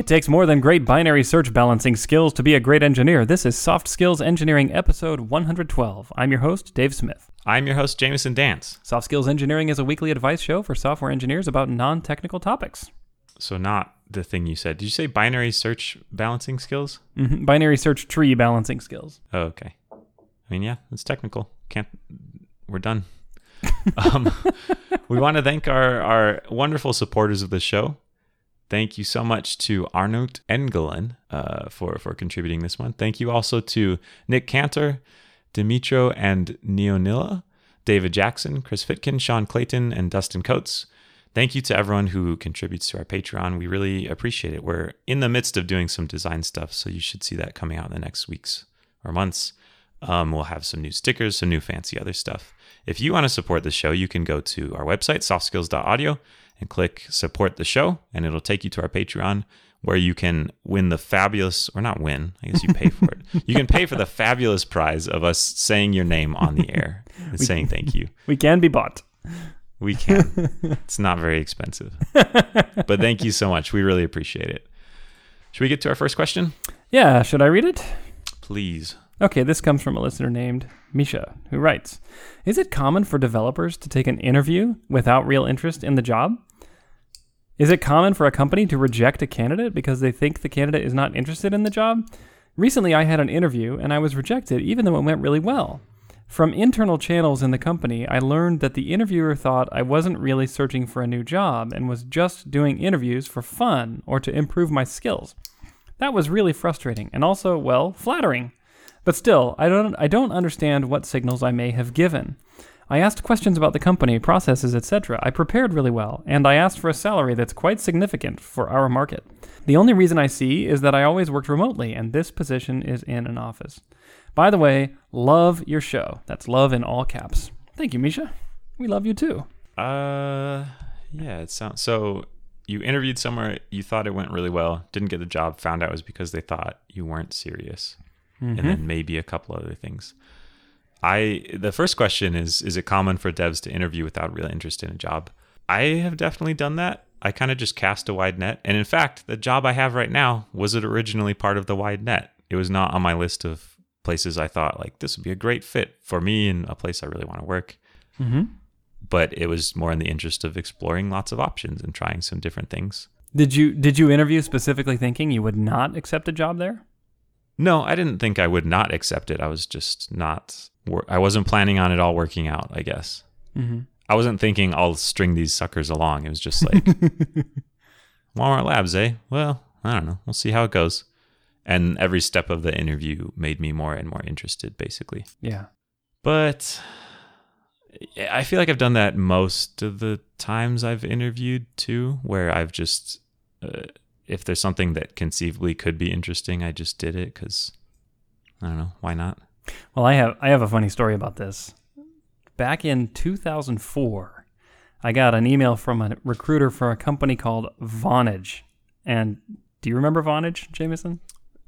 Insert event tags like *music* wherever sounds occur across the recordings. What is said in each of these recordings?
It takes more than great binary search balancing skills to be a great engineer. This is Soft Skills Engineering, episode 112. I'm your host, Dave Smith. I'm your host, Jamison Dance. Soft Skills Engineering is a weekly advice show for software engineers about non technical topics. So, not the thing you said. Did you say binary search balancing skills? Mhm. Binary search tree balancing skills. Oh, okay. I mean, yeah, it's technical. Can't. We're done. *laughs* um, we want to thank our, our wonderful supporters of the show. Thank you so much to Arnold Engelen uh, for, for contributing this one. Thank you also to Nick Cantor, Dimitro and Neonilla, David Jackson, Chris Fitkin, Sean Clayton, and Dustin Coates. Thank you to everyone who contributes to our Patreon. We really appreciate it. We're in the midst of doing some design stuff, so you should see that coming out in the next weeks or months. Um, we'll have some new stickers, some new fancy other stuff. If you want to support the show, you can go to our website, softskills.audio, and click support the show, and it'll take you to our Patreon where you can win the fabulous, or not win, I guess you pay for it. *laughs* You can pay for the fabulous prize of us saying your name on the air and saying thank you. *laughs* We can be bought. We can. *laughs* it's not very expensive. but thank you so much. We really appreciate it. Should we get to our first question? Yeah, should I read it? Please. Okay, this comes from a listener named Misha, who writes Is it common for developers to take an interview without real interest in the job? Is it common for a company to reject a candidate because they think the candidate is not interested in the job? Recently, I had an interview and I was rejected even though it went really well. From internal channels in the company, I learned that the interviewer thought I wasn't really searching for a new job and was just doing interviews for fun or to improve my skills. That was really frustrating and also, well, flattering. But still, I don't I don't understand what signals I may have given. I asked questions about the company, processes, etc. I prepared really well, and I asked for a salary that's quite significant for our market. The only reason I see is that I always worked remotely, and this position is in an office. By the way, love your show. That's love in all caps. Thank you, Misha. We love you too. Uh, yeah, it sounds so. You interviewed somewhere, you thought it went really well, didn't get the job, found out it was because they thought you weren't serious, and then maybe a couple other things. I the first question is: Is it common for devs to interview without real interest in a job? I have definitely done that. I kind of just cast a wide net, and in fact, the job I have right now was it originally part of the wide net. It was not on my list of places I thought like this would be a great fit for me and a place I really want to work Mm-hmm. but it was more in the interest of exploring lots of options and trying some different things. Did you did you interview specifically thinking you would not accept a job there? No, I didn't think I would not accept it. I was just not. I wasn't planning on it all working out. I guess Mm-hmm. I wasn't thinking I'll string these suckers along. It was just like *laughs* Walmart Labs, eh? Well, I don't know. We'll see how it goes. And every step of the interview made me more and more interested, basically. Yeah. But I feel like I've done that most of the times I've interviewed too, where I've just, uh, if there's something that conceivably could be interesting, I just did it because I don't know why not. Well, I have I have a funny story about this. Back in 2004, I got an email from a recruiter for a company called Vonage. And do you remember Vonage, Jamison?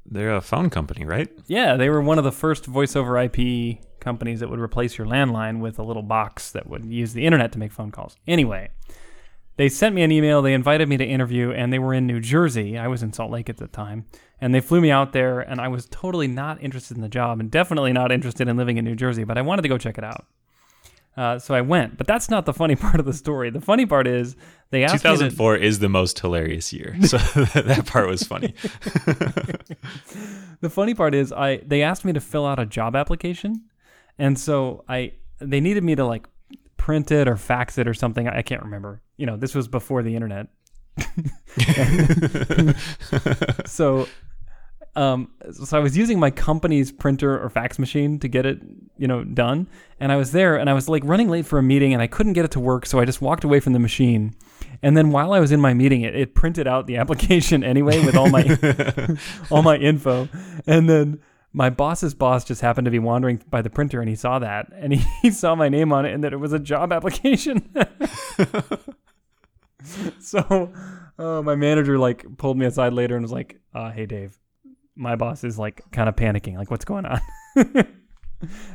They're a phone company, right? Yeah, they were one of the first voice over IP companies that would replace your landline with a little box that would use the internet to make phone calls. Anyway, they sent me an email, they invited me to interview, and they were in New Jersey. I was in Salt Lake at the time. And they flew me out there, and I was totally not interested in the job and definitely not interested in living in New Jersey, but I wanted to go check it out. Uh, so I went, but that's not the funny *laughs* part of the story. The funny part is they asked me to, 2004 is the most hilarious year, *laughs* so *laughs* that part was funny. the funny part is I they asked me to fill out a job application, and so I they needed me to like print it or fax it or something. I can't remember. You know, this was before the internet. *laughs* so um so I was using my company's printer or fax machine to get it, you know, done. And I was there and I was like running late for a meeting and I couldn't get it to work, so I just walked away from the machine. And then while I was in my meeting, it, it printed out the *laughs* application anyway with all my *laughs* all my info. And then my boss's boss just happened to be wandering by the printer and he saw that and he, *laughs* he saw my name on it and that it was a job application. *laughs* so uh, my manager like pulled me aside later and was like, uh, "Hey Dave, my boss is like kind of panicking. Like, what's going on?" *laughs* I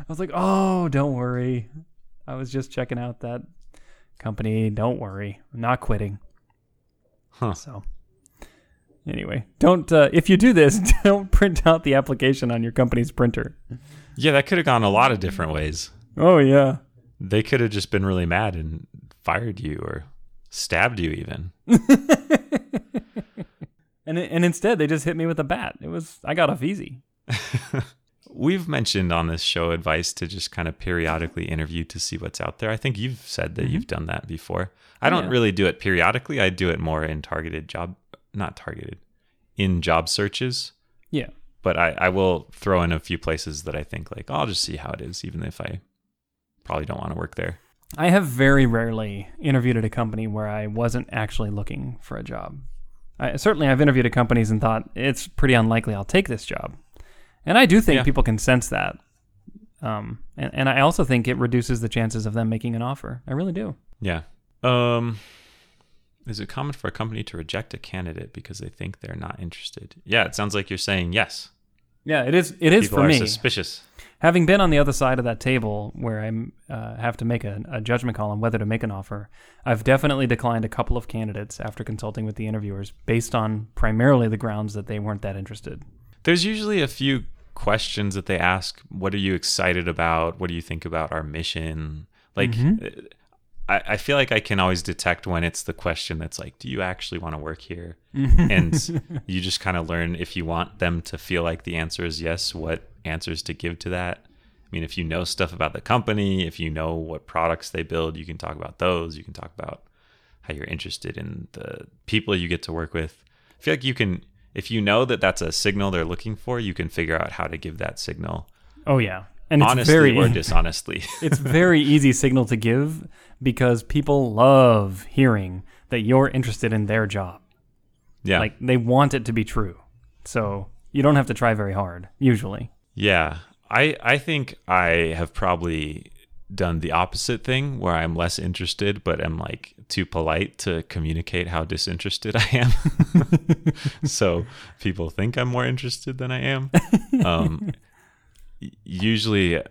was like, "Oh, don't worry. I was just checking out that company. Don't worry, I'm not quitting." Huh. So Anyway, don't uh, if you do this, *laughs* don't print out the application on your company's printer. Yeah, that could have gone a lot of different ways. Oh yeah. They could have just been really mad and fired you or stabbed you even. *laughs* And and instead they just hit me with a bat. It was I got off easy. *laughs* We've mentioned on this show advice to just kind of periodically interview to see what's out there. I think you've said that you've done that before. I don't Yeah. really do it periodically. I do it more in targeted job, not targeted, in job searches. Yeah. But I, I will throw in a few places that I think like, I'll just see how it is, even if I probably don't want to work there. I have very rarely interviewed at a company where I wasn't actually looking for a job. I, certainly, I've interviewed at companies and thought it's pretty unlikely I'll take this job, and I do think Yeah. people can sense that. Um, and, and I also think it reduces the chances of them making an offer. I really do. Yeah. Um, is it common for a company to reject a candidate because they think they're not interested? Yeah, it sounds like you're saying yes. Yeah, it is. It is People for are me. suspicious. Having been on the other side of that table where I uh, have to make a, a judgment call on whether to make an offer, I've definitely declined a couple of candidates after consulting with the interviewers based on primarily the grounds that they weren't that interested. There's usually a few questions that they ask. What are you excited about? What do you think about our mission? Like, Mm-hmm. I, I feel like I can always detect when it's the question that's like, do you actually want to work here? *laughs* and you just kind of learn if you want them to feel like the answer is yes, what answers to give to that. I mean, if you know stuff about the company, if you know what products they build, you can talk about those. You can talk about how you're interested in the people you get to work with. I feel like you can, if you know that that's a signal they're looking for, you can figure out how to give that signal Oh yeah, and it's honestly very or dishonestly. *laughs* it's very easy signal to give because people love hearing that you're interested in their job. yeah. Like they want it to be true. So you don't have to try very hard usually. Yeah, I I think I have probably done the opposite thing where I'm less interested, but am like too polite to communicate how disinterested I am. *laughs* so people think I'm more interested than I am. Um, usually,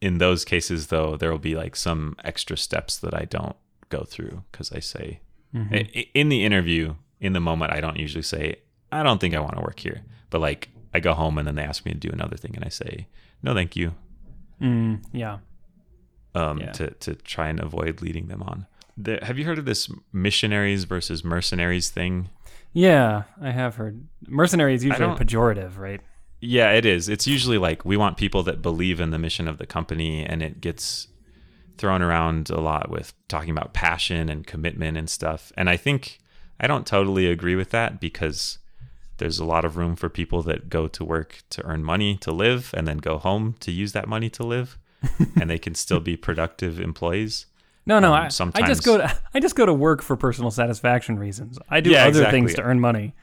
in those cases, though, there will be like some extra steps that I don't go through because I say i- in the interview, in the moment, I don't usually say, I don't think I want to work here. But like, I go home and then they ask me to do another thing, and I say, no, thank you, Mm, yeah. um, Yeah. to, to try and avoid leading them on. The, have you heard of this missionaries versus mercenaries thing? Yeah, I have heard. Mercenary is usually pejorative, right? Yeah, it is. It's usually like we want people that believe in the mission of the company, and it gets thrown around a lot with talking about passion and commitment and stuff. And I think I don't totally agree with that because there's a lot of room for people that go to work to earn money to live and then go home to use that money to live, *laughs* and they can still be productive employees. No, no, Um, I, I just go to *laughs* I just go to work for personal satisfaction reasons. I do Yeah, other things to earn money.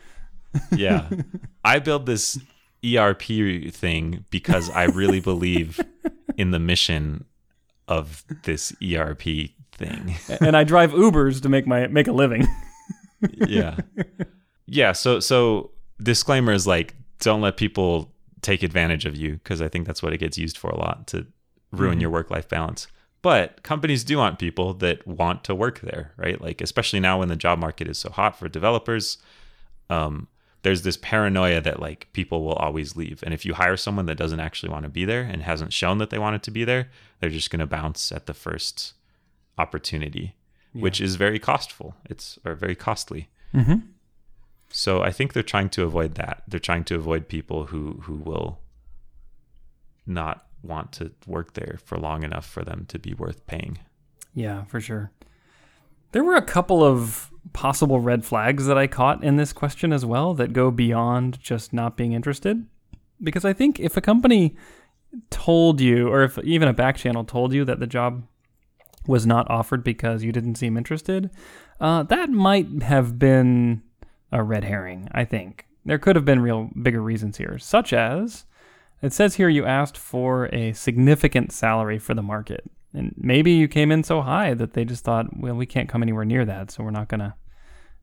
Yeah. *laughs* I build this ERP thing because I really believe *laughs* in the mission of this ERP thing. and I drive Ubers to make my make a living. *laughs* yeah. Yeah, so so disclaimer is like don't let people take advantage of you because I think that's what it gets used for a lot to ruin your work-life balance. But companies do want people that want to work there, right? Like especially now when the job market is so hot for developers, um, there's this paranoia that like people will always leave. And if you hire someone that doesn't actually want to be there and hasn't shown that they wanted to be there, they're just going to bounce at the first opportunity, which is very costful. It's or very costly. mm-hmm. So I think they're trying to avoid that. They're trying to avoid people who who will not want to work there for long enough for them to be worth paying. Yeah, for sure. There were a couple of possible red flags that I caught in this question as well that go beyond just not being interested. Because I think if a company told you, or if even a back channel told you that the job was not offered because you didn't seem interested, uh, that might have been a red herring, I think. There could have been real bigger reasons here, such as it says here you asked for a significant salary for the market. And maybe you came in so high that they just thought, well, we can't come anywhere near that, so we're not gonna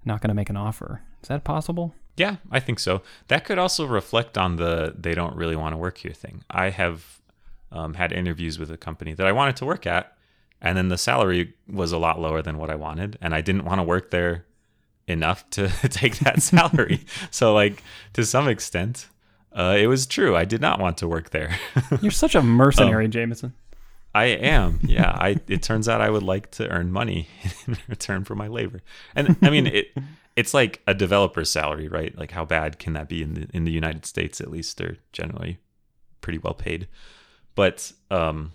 not gonna make an offer. Is that possible? Yeah, I think so. That could also reflect on the they don't really want to work here thing. I have um, had interviews with a company that I wanted to work at, and then the salary was a lot lower than what I wanted, and I didn't want to work there enough to *laughs* take that *laughs* salary. so like to some extent, uh, it was true. I did not want to work there. You're such a mercenary, Jamison. I am. Yeah. I it turns out I would like to earn money *laughs* in return for my labor. And I mean it it's like a developer's salary, right? Like how bad can that be in the in the United States at least they're generally pretty well paid. But um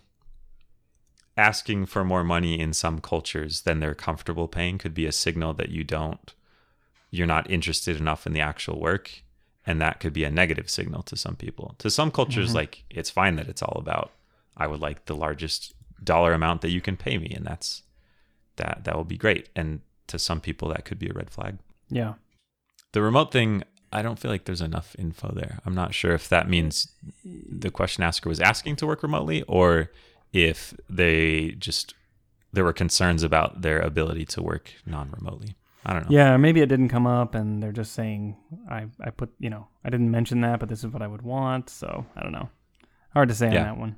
asking for more money in some cultures than they're comfortable paying could be a signal that you don't you're not interested enough in the actual work and that could be a negative signal to some people to some cultures mm-hmm. like it's fine that it's all about i would like the largest dollar amount that you can pay me and that's that that will be great and to some people that could be a red flag yeah the remote thing i don't feel like there's enough info there i'm not sure if that means the question asker was asking to work remotely or if they just there were concerns about their ability to work non-remotely. I don't know. Yeah, maybe it didn't come up, and they're just saying I I put you know I didn't mention that, but this is what I would want. So I don't know. Hard to say yeah. on that one.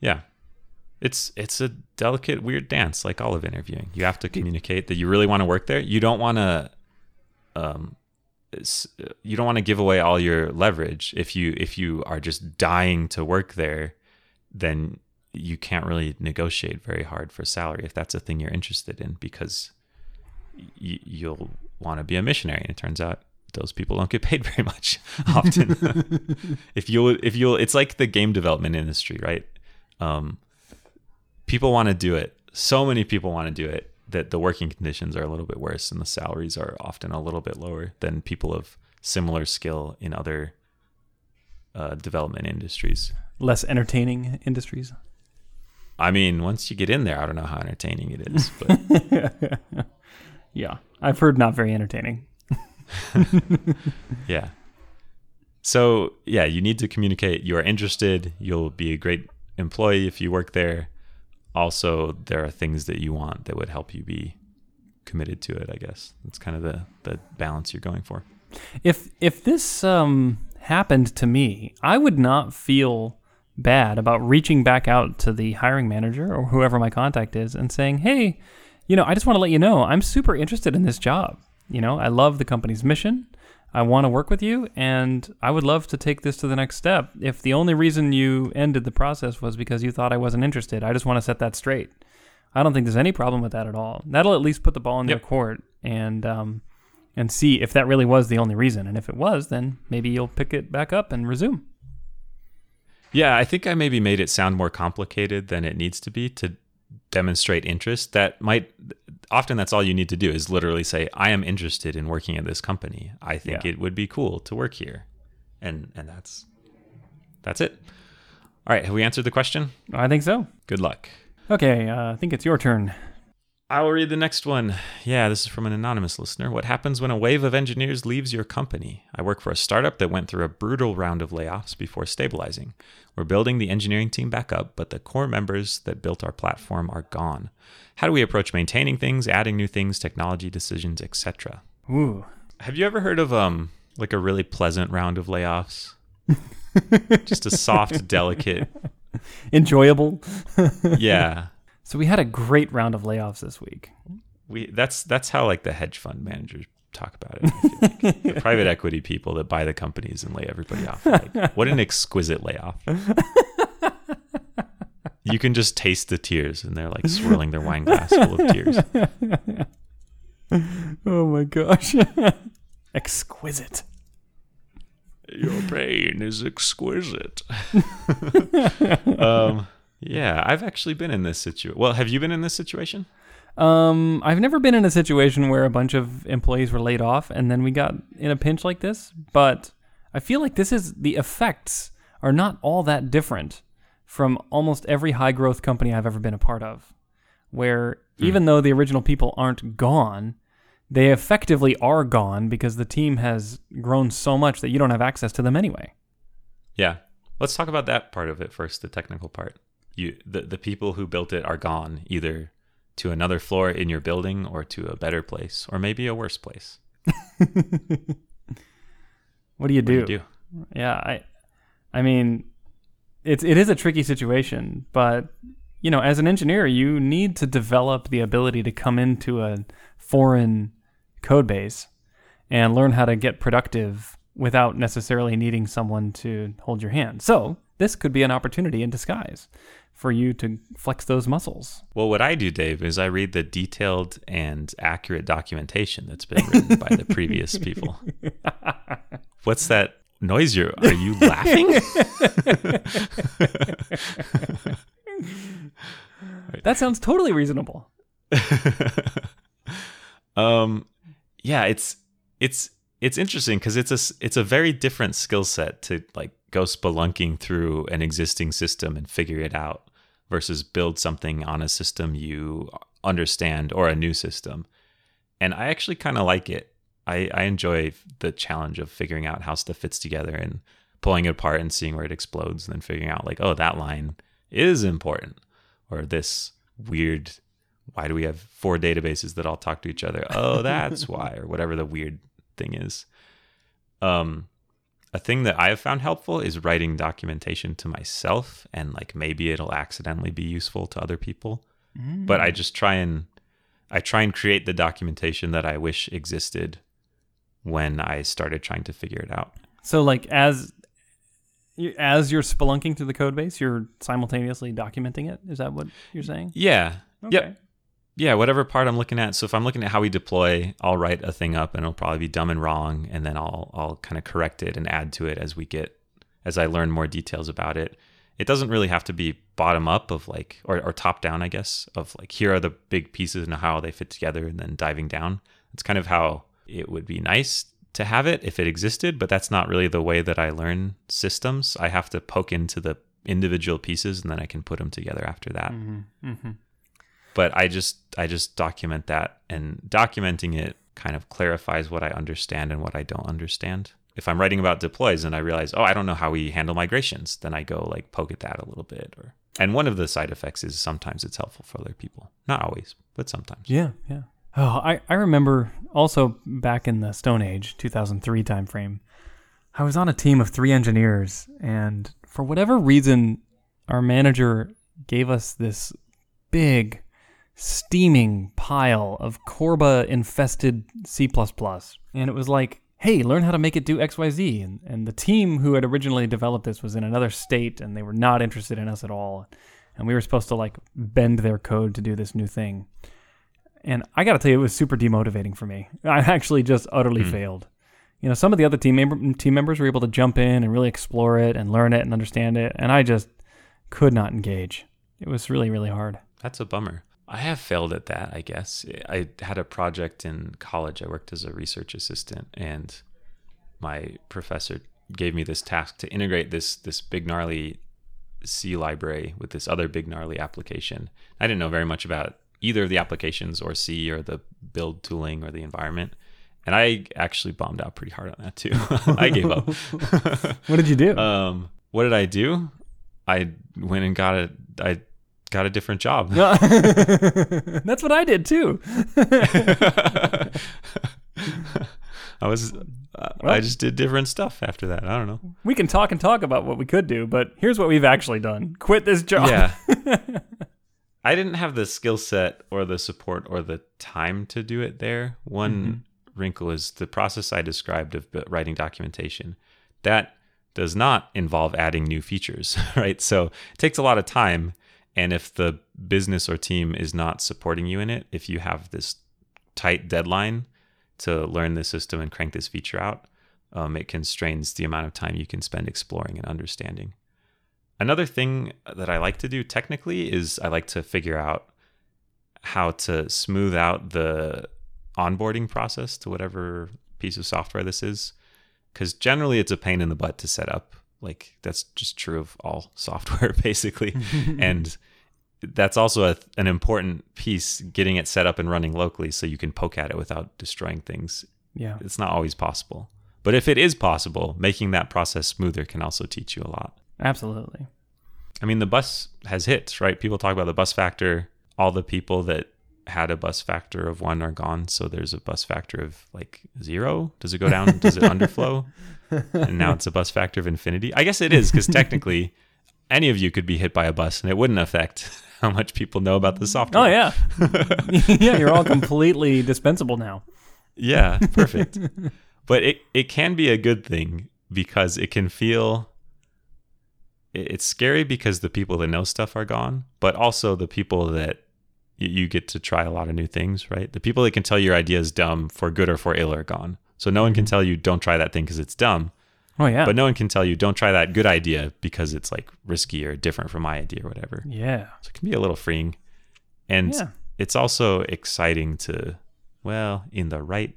Yeah, it's it's a delicate, weird dance, like all of interviewing. You have to communicate that you really want to work there. You don't want to, um, you don't want to give away all your leverage. If you if you are just dying to work there then you can't really negotiate very hard for salary if that's a thing you're interested in because y- you'll want to be a missionary. And it turns out those people don't get *laughs* paid very much often. *laughs* If you'll if you'll it's like the game development industry right um, people want to do it so many people want to do it that the working conditions are a little bit worse and the salaries are often a little bit lower than people of similar skill in other uh, development industries less entertaining industries? I mean, once you get in there, I don't know how entertaining it is, but *laughs* yeah, I've heard not very entertaining. *laughs* yeah. So, yeah, you need to communicate you are interested, you'll be a great employee if you work there. Also, there are things that you want that would help you be committed to it, I guess. That's kind of the the balance you're going for. If if this um happened to me, I would not feel bad about reaching back out to the hiring manager or whoever my contact is and saying, hey, you know, I just want to let you know I'm super interested in this job. You know, I love the company's mission. I want to work with you and I would love to take this to the next step. If the only reason you ended the process was because you thought I wasn't interested, I just want to set that straight. I don't think there's any problem with that at all. That'll at least put the ball in yep. their court and um, and see if that really was the only reason. And if it was, then maybe you'll pick it back up and resume. Yeah, I think I maybe made it sound more complicated than it needs to be to demonstrate interest. That might often that's all you need to do is literally say, "I am interested in working at this company. I think yeah. it would be cool to work here," and and that's that's it. All right, have we answered the question? I think so. Good luck. Okay, uh, I think it's your turn. I will read the next one. Yeah, this is from an anonymous listener. What happens when a wave of engineers leaves your company? I work for a startup that went through a brutal round of layoffs before stabilizing. We're building the engineering team back up, but the core members that built our platform are gone. How do we approach maintaining things, adding new things, technology decisions, etc.? Ooh. Have you ever heard of um like a really pleasant round of layoffs? *laughs* Just a soft, delicate, enjoyable. yeah. So we had a great round of layoffs this week. We that's that's how like the hedge fund managers talk about it. Like. *laughs* the private equity people that buy the companies and lay everybody off. Like, what an exquisite layoff. you can just taste the tears and they're like swirling their wine glass full of tears. Oh my gosh. *laughs* Exquisite. Your brain is exquisite. *laughs* um yeah, I've actually been in this situation. Well, have you been in this situation? Um, I've never been in a situation where a bunch of employees were laid off and then we got in a pinch like this, but I feel like this is the effects are not all that different from almost every high growth company I've ever been a part of, where mm. even though the original people aren't gone, they effectively are gone because the team has grown so much that you don't have access to them anyway. Yeah. Let's talk about that part of it first, the technical part you the, the people who built it are gone either to another floor in your building or to a better place or maybe a worse place. *laughs* what do you do? What do, you do? Yeah, I I mean it's it is a tricky situation, but you know, as an engineer, you need to develop the ability to come into a foreign code base and learn how to get productive without necessarily needing someone to hold your hand. So, this could be an opportunity in disguise for you to flex those muscles. Well, what I do, Dave, is I read the detailed and accurate documentation that's been written by the previous people. *laughs* What's that noise you are you laughing? *laughs* *laughs* That sounds totally reasonable. um yeah, it's it's it's interesting because it's a it's a very different skill set to like go spelunking through an existing system and figure it out versus build something on a system you understand or a new system. And I actually kind of like it. I, I enjoy the challenge of figuring out how stuff fits together and pulling it apart and seeing where it explodes and then figuring out like, oh, that line is important or this weird why do we have four databases that all talk to each other? Oh, that's *laughs* why, or whatever the weird thing is. Um, a thing that I have found helpful is writing documentation to myself, and like maybe it'll accidentally be useful to other people. Mm. But I just try and I try and create the documentation that I wish existed when I started trying to figure it out. So, like as as you're spelunking through the code base, you're simultaneously documenting it. Is that what you're saying? Yeah. Okay. Yep yeah, whatever part I'm looking at. So if I'm looking at how we deploy, I'll write a thing up and it'll probably be dumb and wrong, and then I'll I'll kind of correct it and add to it as we get as I learn more details about it. It doesn't really have to be bottom up of like or, or top down, I guess, of like here are the big pieces and how they fit together and then diving down. It's kind of how it would be nice to have it if it existed, but that's not really the way that I learn systems. I have to poke into the individual pieces and then I can put them together after that. Mm-hmm. Mm-hmm but I just I just document that and documenting it kind of clarifies what I understand and what I don't understand. If I'm writing about deploys and I realize, oh, I don't know how we handle migrations, then I go like poke at that a little bit or and one of the side effects is sometimes it's helpful for other people. Not always, but sometimes. Yeah, yeah. Oh, I, I remember also back in the Stone Age, 2003 timeframe, I was on a team of three engineers, and for whatever reason, our manager gave us this big steaming pile of CORBA infested C. And it was like, hey, learn how to make it do XYZ. And, and the team who had originally developed this was in another state and they were not interested in us at all. And we were supposed to like bend their code to do this new thing. And I got to tell you, it was super demotivating for me. I actually just utterly mm. failed. You know, some of the other team, member, team members were able to jump in and really explore it and learn it and understand it. And I just could not engage. It was really, really hard. That's a bummer. I have failed at that, I guess. I had a project in college. I worked as a research assistant, and my professor gave me this task to integrate this this big gnarly C library with this other big gnarly application. I didn't know very much about either of the applications or C or the build tooling or the environment. And I actually bombed out pretty hard on that too. *laughs* I gave up. *laughs* what did you do? Um, what did I do? I went and got a I got a different job. *laughs* *laughs* That's what I did too. *laughs* I was uh, well, I just did different stuff after that. I don't know. We can talk and talk about what we could do, but here's what we've actually done. Quit this job. Yeah. I didn't have the skill set or the support or the time to do it there. One mm-hmm. wrinkle is the process I described of writing documentation. That does not involve adding new features, right? So it takes a lot of time and if the business or team is not supporting you in it, if you have this tight deadline to learn the system and crank this feature out, um, it constrains the amount of time you can spend exploring and understanding. Another thing that I like to do technically is I like to figure out how to smooth out the onboarding process to whatever piece of software this is. Because generally it's a pain in the butt to set up like that's just true of all *laughs* software basically. and that's also a, an important piece getting it set up and running locally so you can poke at it without destroying things. Yeah. It's not always possible. But if it is possible, making that process smoother can also teach you a lot. Absolutely. I mean, the bus has hits, right? People talk about the bus factor. All the people that had a bus factor of one are gone. So there's a bus factor of like zero. Does it go down? Does it *laughs* underflow? And now it's a bus factor of infinity. I guess it is because *laughs* technically any of you could be hit by a bus and it wouldn't affect *laughs* how much people know about the software. Oh, yeah. *laughs* yeah, you're all completely dispensable now. Yeah, perfect. but it it can be a good thing because it can feel it- it's scary because the people that know stuff are gone, but also the people that you get to try a lot of new things, right? The people that can tell your idea is dumb for good or for ill are gone. So no one can tell you don't try that thing because it's dumb, Oh yeah. but no one can tell you don't try that good idea because it's like risky or different from my idea or whatever. yeah. So it can be a little freeing. And Yeah. it's also exciting to, well, in the right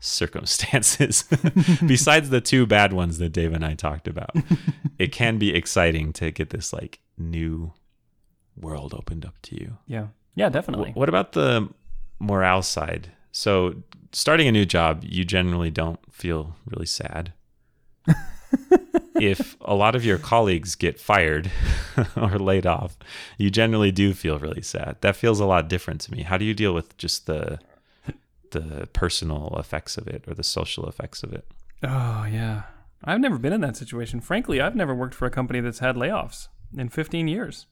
circumstances, *laughs* besides the two bad ones that Dave and I talked about, *laughs* it can be exciting to get this like new world opened up to you. Yeah. Yeah, definitely. Wh- What about the morale side? So, starting a new job, you generally don't feel really sad. *laughs* if a lot of your colleagues get fired *laughs* or laid off, you generally do feel really sad. That feels a lot different to me. How do you deal with just the the personal effects of it or the social effects of it? Oh, yeah. I've never been in that situation. Frankly, I've never worked for a company that's had layoffs in 15 years.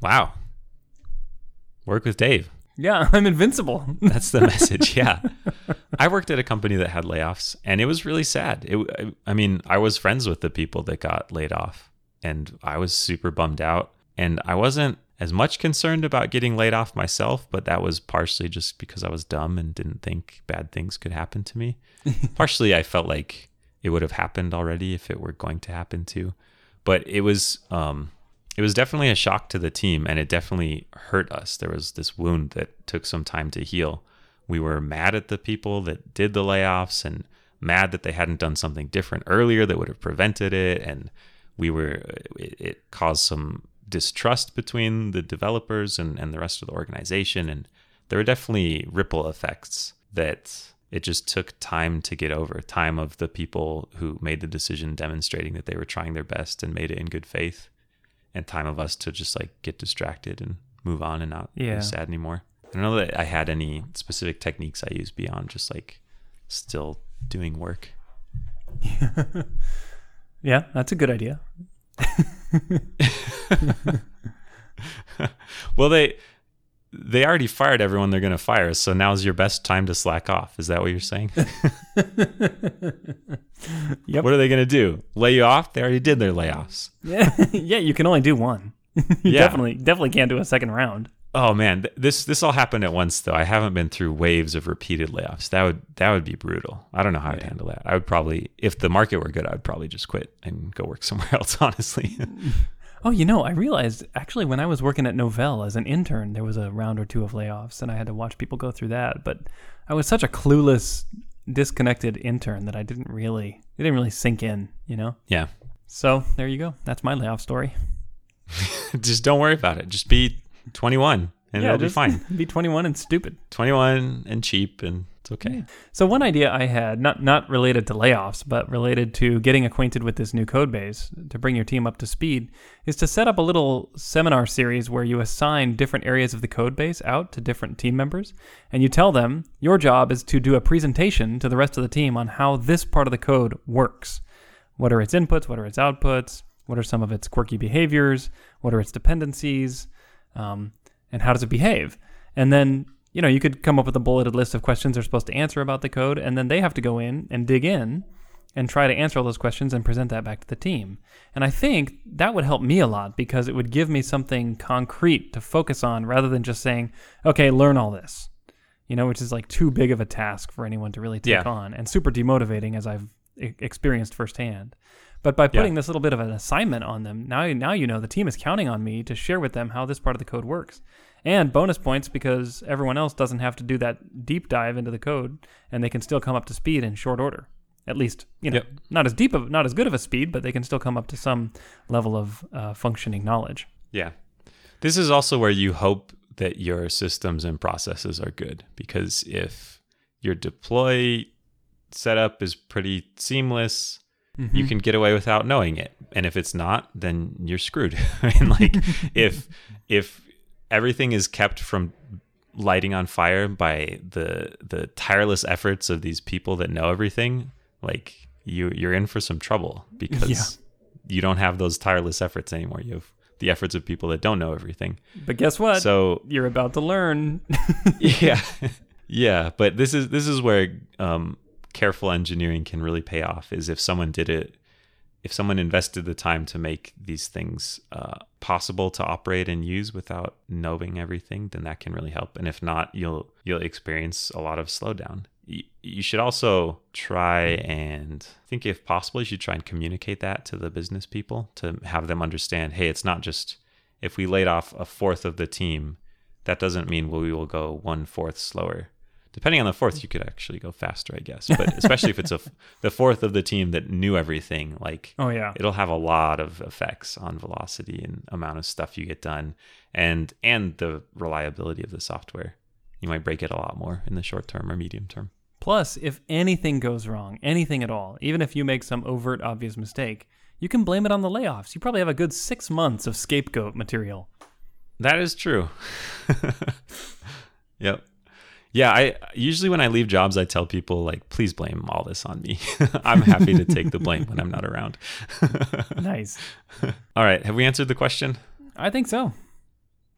Wow. Work with Dave. Yeah, *laughs* I'm invincible. *laughs* That's the message. Yeah. I worked at a company that had layoffs and it was really sad. It, I mean, I was friends with the people that got laid off and I was super bummed out. And I wasn't as much concerned about getting laid off myself, but that was partially just because I was dumb and didn't think bad things could happen to me. *laughs* partially, I felt like it would have happened already if it were going to happen too. But it was, um, it was definitely a shock to the team and it definitely hurt us. There was this wound that took some time to heal. We were mad at the people that did the layoffs and mad that they hadn't done something different earlier that would have prevented it. And we were, it, it caused some distrust between the developers and, and the rest of the organization. And there were definitely ripple effects that it just took time to get over time of the people who made the decision demonstrating that they were trying their best and made it in good faith and time of us to just like get distracted and move on and not Yeah. be sad anymore. I don't know that I had any specific techniques I used beyond just like still doing work. *laughs* yeah, that's a good idea. *laughs* Well, they they already fired everyone they're going to fire, so now's your best time to slack off. Is that what you're saying? *laughs* Yep. What are they going to do? Lay you off? They already did their layoffs. *laughs* Yeah, yeah, you can only do one. *laughs* you Yeah. definitely definitely can't do a second round. Oh man, this this all happened at once though. I haven't been through waves of repeated layoffs. That would that would be brutal. I don't know how I'd handle that. I would probably, if the market were good, I'd probably just quit and go work somewhere else. Honestly, Oh, you know, I realized actually when I was working at Novell as an intern, there was a round or two of layoffs, and I had to watch people go through that. But I was such a clueless, disconnected intern that I didn't really, it didn't really sink in, you know. yeah. So there you go. That's my layoff story. *laughs* just don't worry about it. Just be 21 and it'll be fine. *laughs* Be 21 and stupid. 21 and cheap and it's okay. So one idea I had, not not related to layoffs, but related to getting acquainted with this new code base to bring your team up to speed, is to set up a little seminar series where you assign different areas of the code base out to different team members, and you tell them your job is to do a presentation to the rest of the team on how this part of the code works. What are its inputs? What are its outputs? What are some of its quirky behaviors? What are its dependencies? Um, and how does it behave? And then, you know, you could come up with a bulleted list of questions they're supposed to answer about the code, and then they have to go in and dig in and try to answer all those questions and present that back to the team. And I think that would help me a lot because it would give me something concrete to focus on rather than just saying, okay, learn all this, you know, which is like too big of a task for anyone to really take Yeah. on and super demotivating as I've experienced firsthand. But by putting this little bit of an assignment on them, now now you know the team is counting on me to share with them how this part of the code works. And bonus points because everyone else doesn't have to do that deep dive into the code and they can still come up to speed in short order. At least, you know, Yep. not as deep of not as good of a speed, but they can still come up to some level of uh, functioning knowledge. Yeah. This is also where you hope that your systems and processes are good because if your deploy setup is pretty seamless, you can get away without knowing it. And if it's not, then you're screwed. *laughs* and like *laughs* if if everything is kept from lighting on fire by the the tireless efforts of these people that know everything, like you you're in for some trouble because you don't have those tireless efforts anymore. You have the efforts of people that don't know everything. But guess what? So You're about to learn. *laughs* *laughs* yeah, yeah, but this is this is where um, careful engineering can really pay off. Is if someone did it, if someone invested the time to make these things uh, possible to operate and use without knowing everything, then that can really help. And if not, you'll you'll experience a lot of slowdown. You, should also try and I think if possible, you should try and communicate that to the business people to have them understand. Hey, it's not just if we laid off a fourth of the team, that doesn't mean we will go one fourth slower depending on the fourth, you could actually go faster, I guess. But especially if it's a *laughs* the fourth of the team that knew everything, like Oh yeah. it'll have a lot of effects on velocity and amount of stuff you get done, and and the reliability of the software. You might break it a lot more in the short term or medium term. Plus, if anything goes wrong, anything at all, even if you make some overt obvious mistake, you can blame it on the layoffs. You probably have a good 6 months of scapegoat material. That is true. *laughs* yep. Yeah, I usually when I leave jobs, I tell people like, please blame all this on me. *laughs* I'm happy to take the blame when I'm not around. *laughs* Nice. all right, have we answered the question? I think so.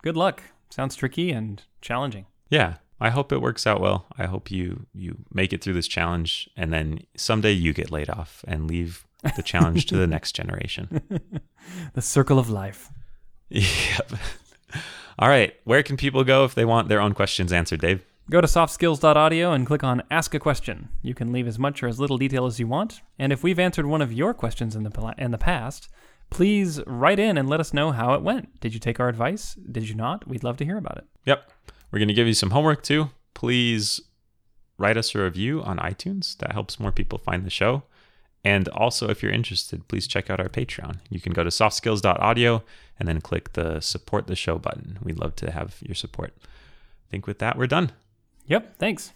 Good luck. Sounds tricky and challenging. Yeah, I hope it works out well. I hope you you make it through this challenge, and then someday you get laid off and leave the challenge to the *laughs* next generation. The circle of life. Yep. All right, where can people go if they want their own questions answered, Dave? Go to softskills.audio and click on Ask a Question. You can leave as much or as little detail as you want. And if we've answered one of your questions in the, in the past, please write in and let us know how it went. Did you take our advice? Did you not? We'd love to hear about it. Yep. We're going to give you some homework too. Please write us a review on iTunes. That helps more people find the show. And also, if you're interested, please check out our Patreon. You can go to softskills.audio and then click the support the show button. We'd love to have your support. I think with that, we're done. Yep, thanks.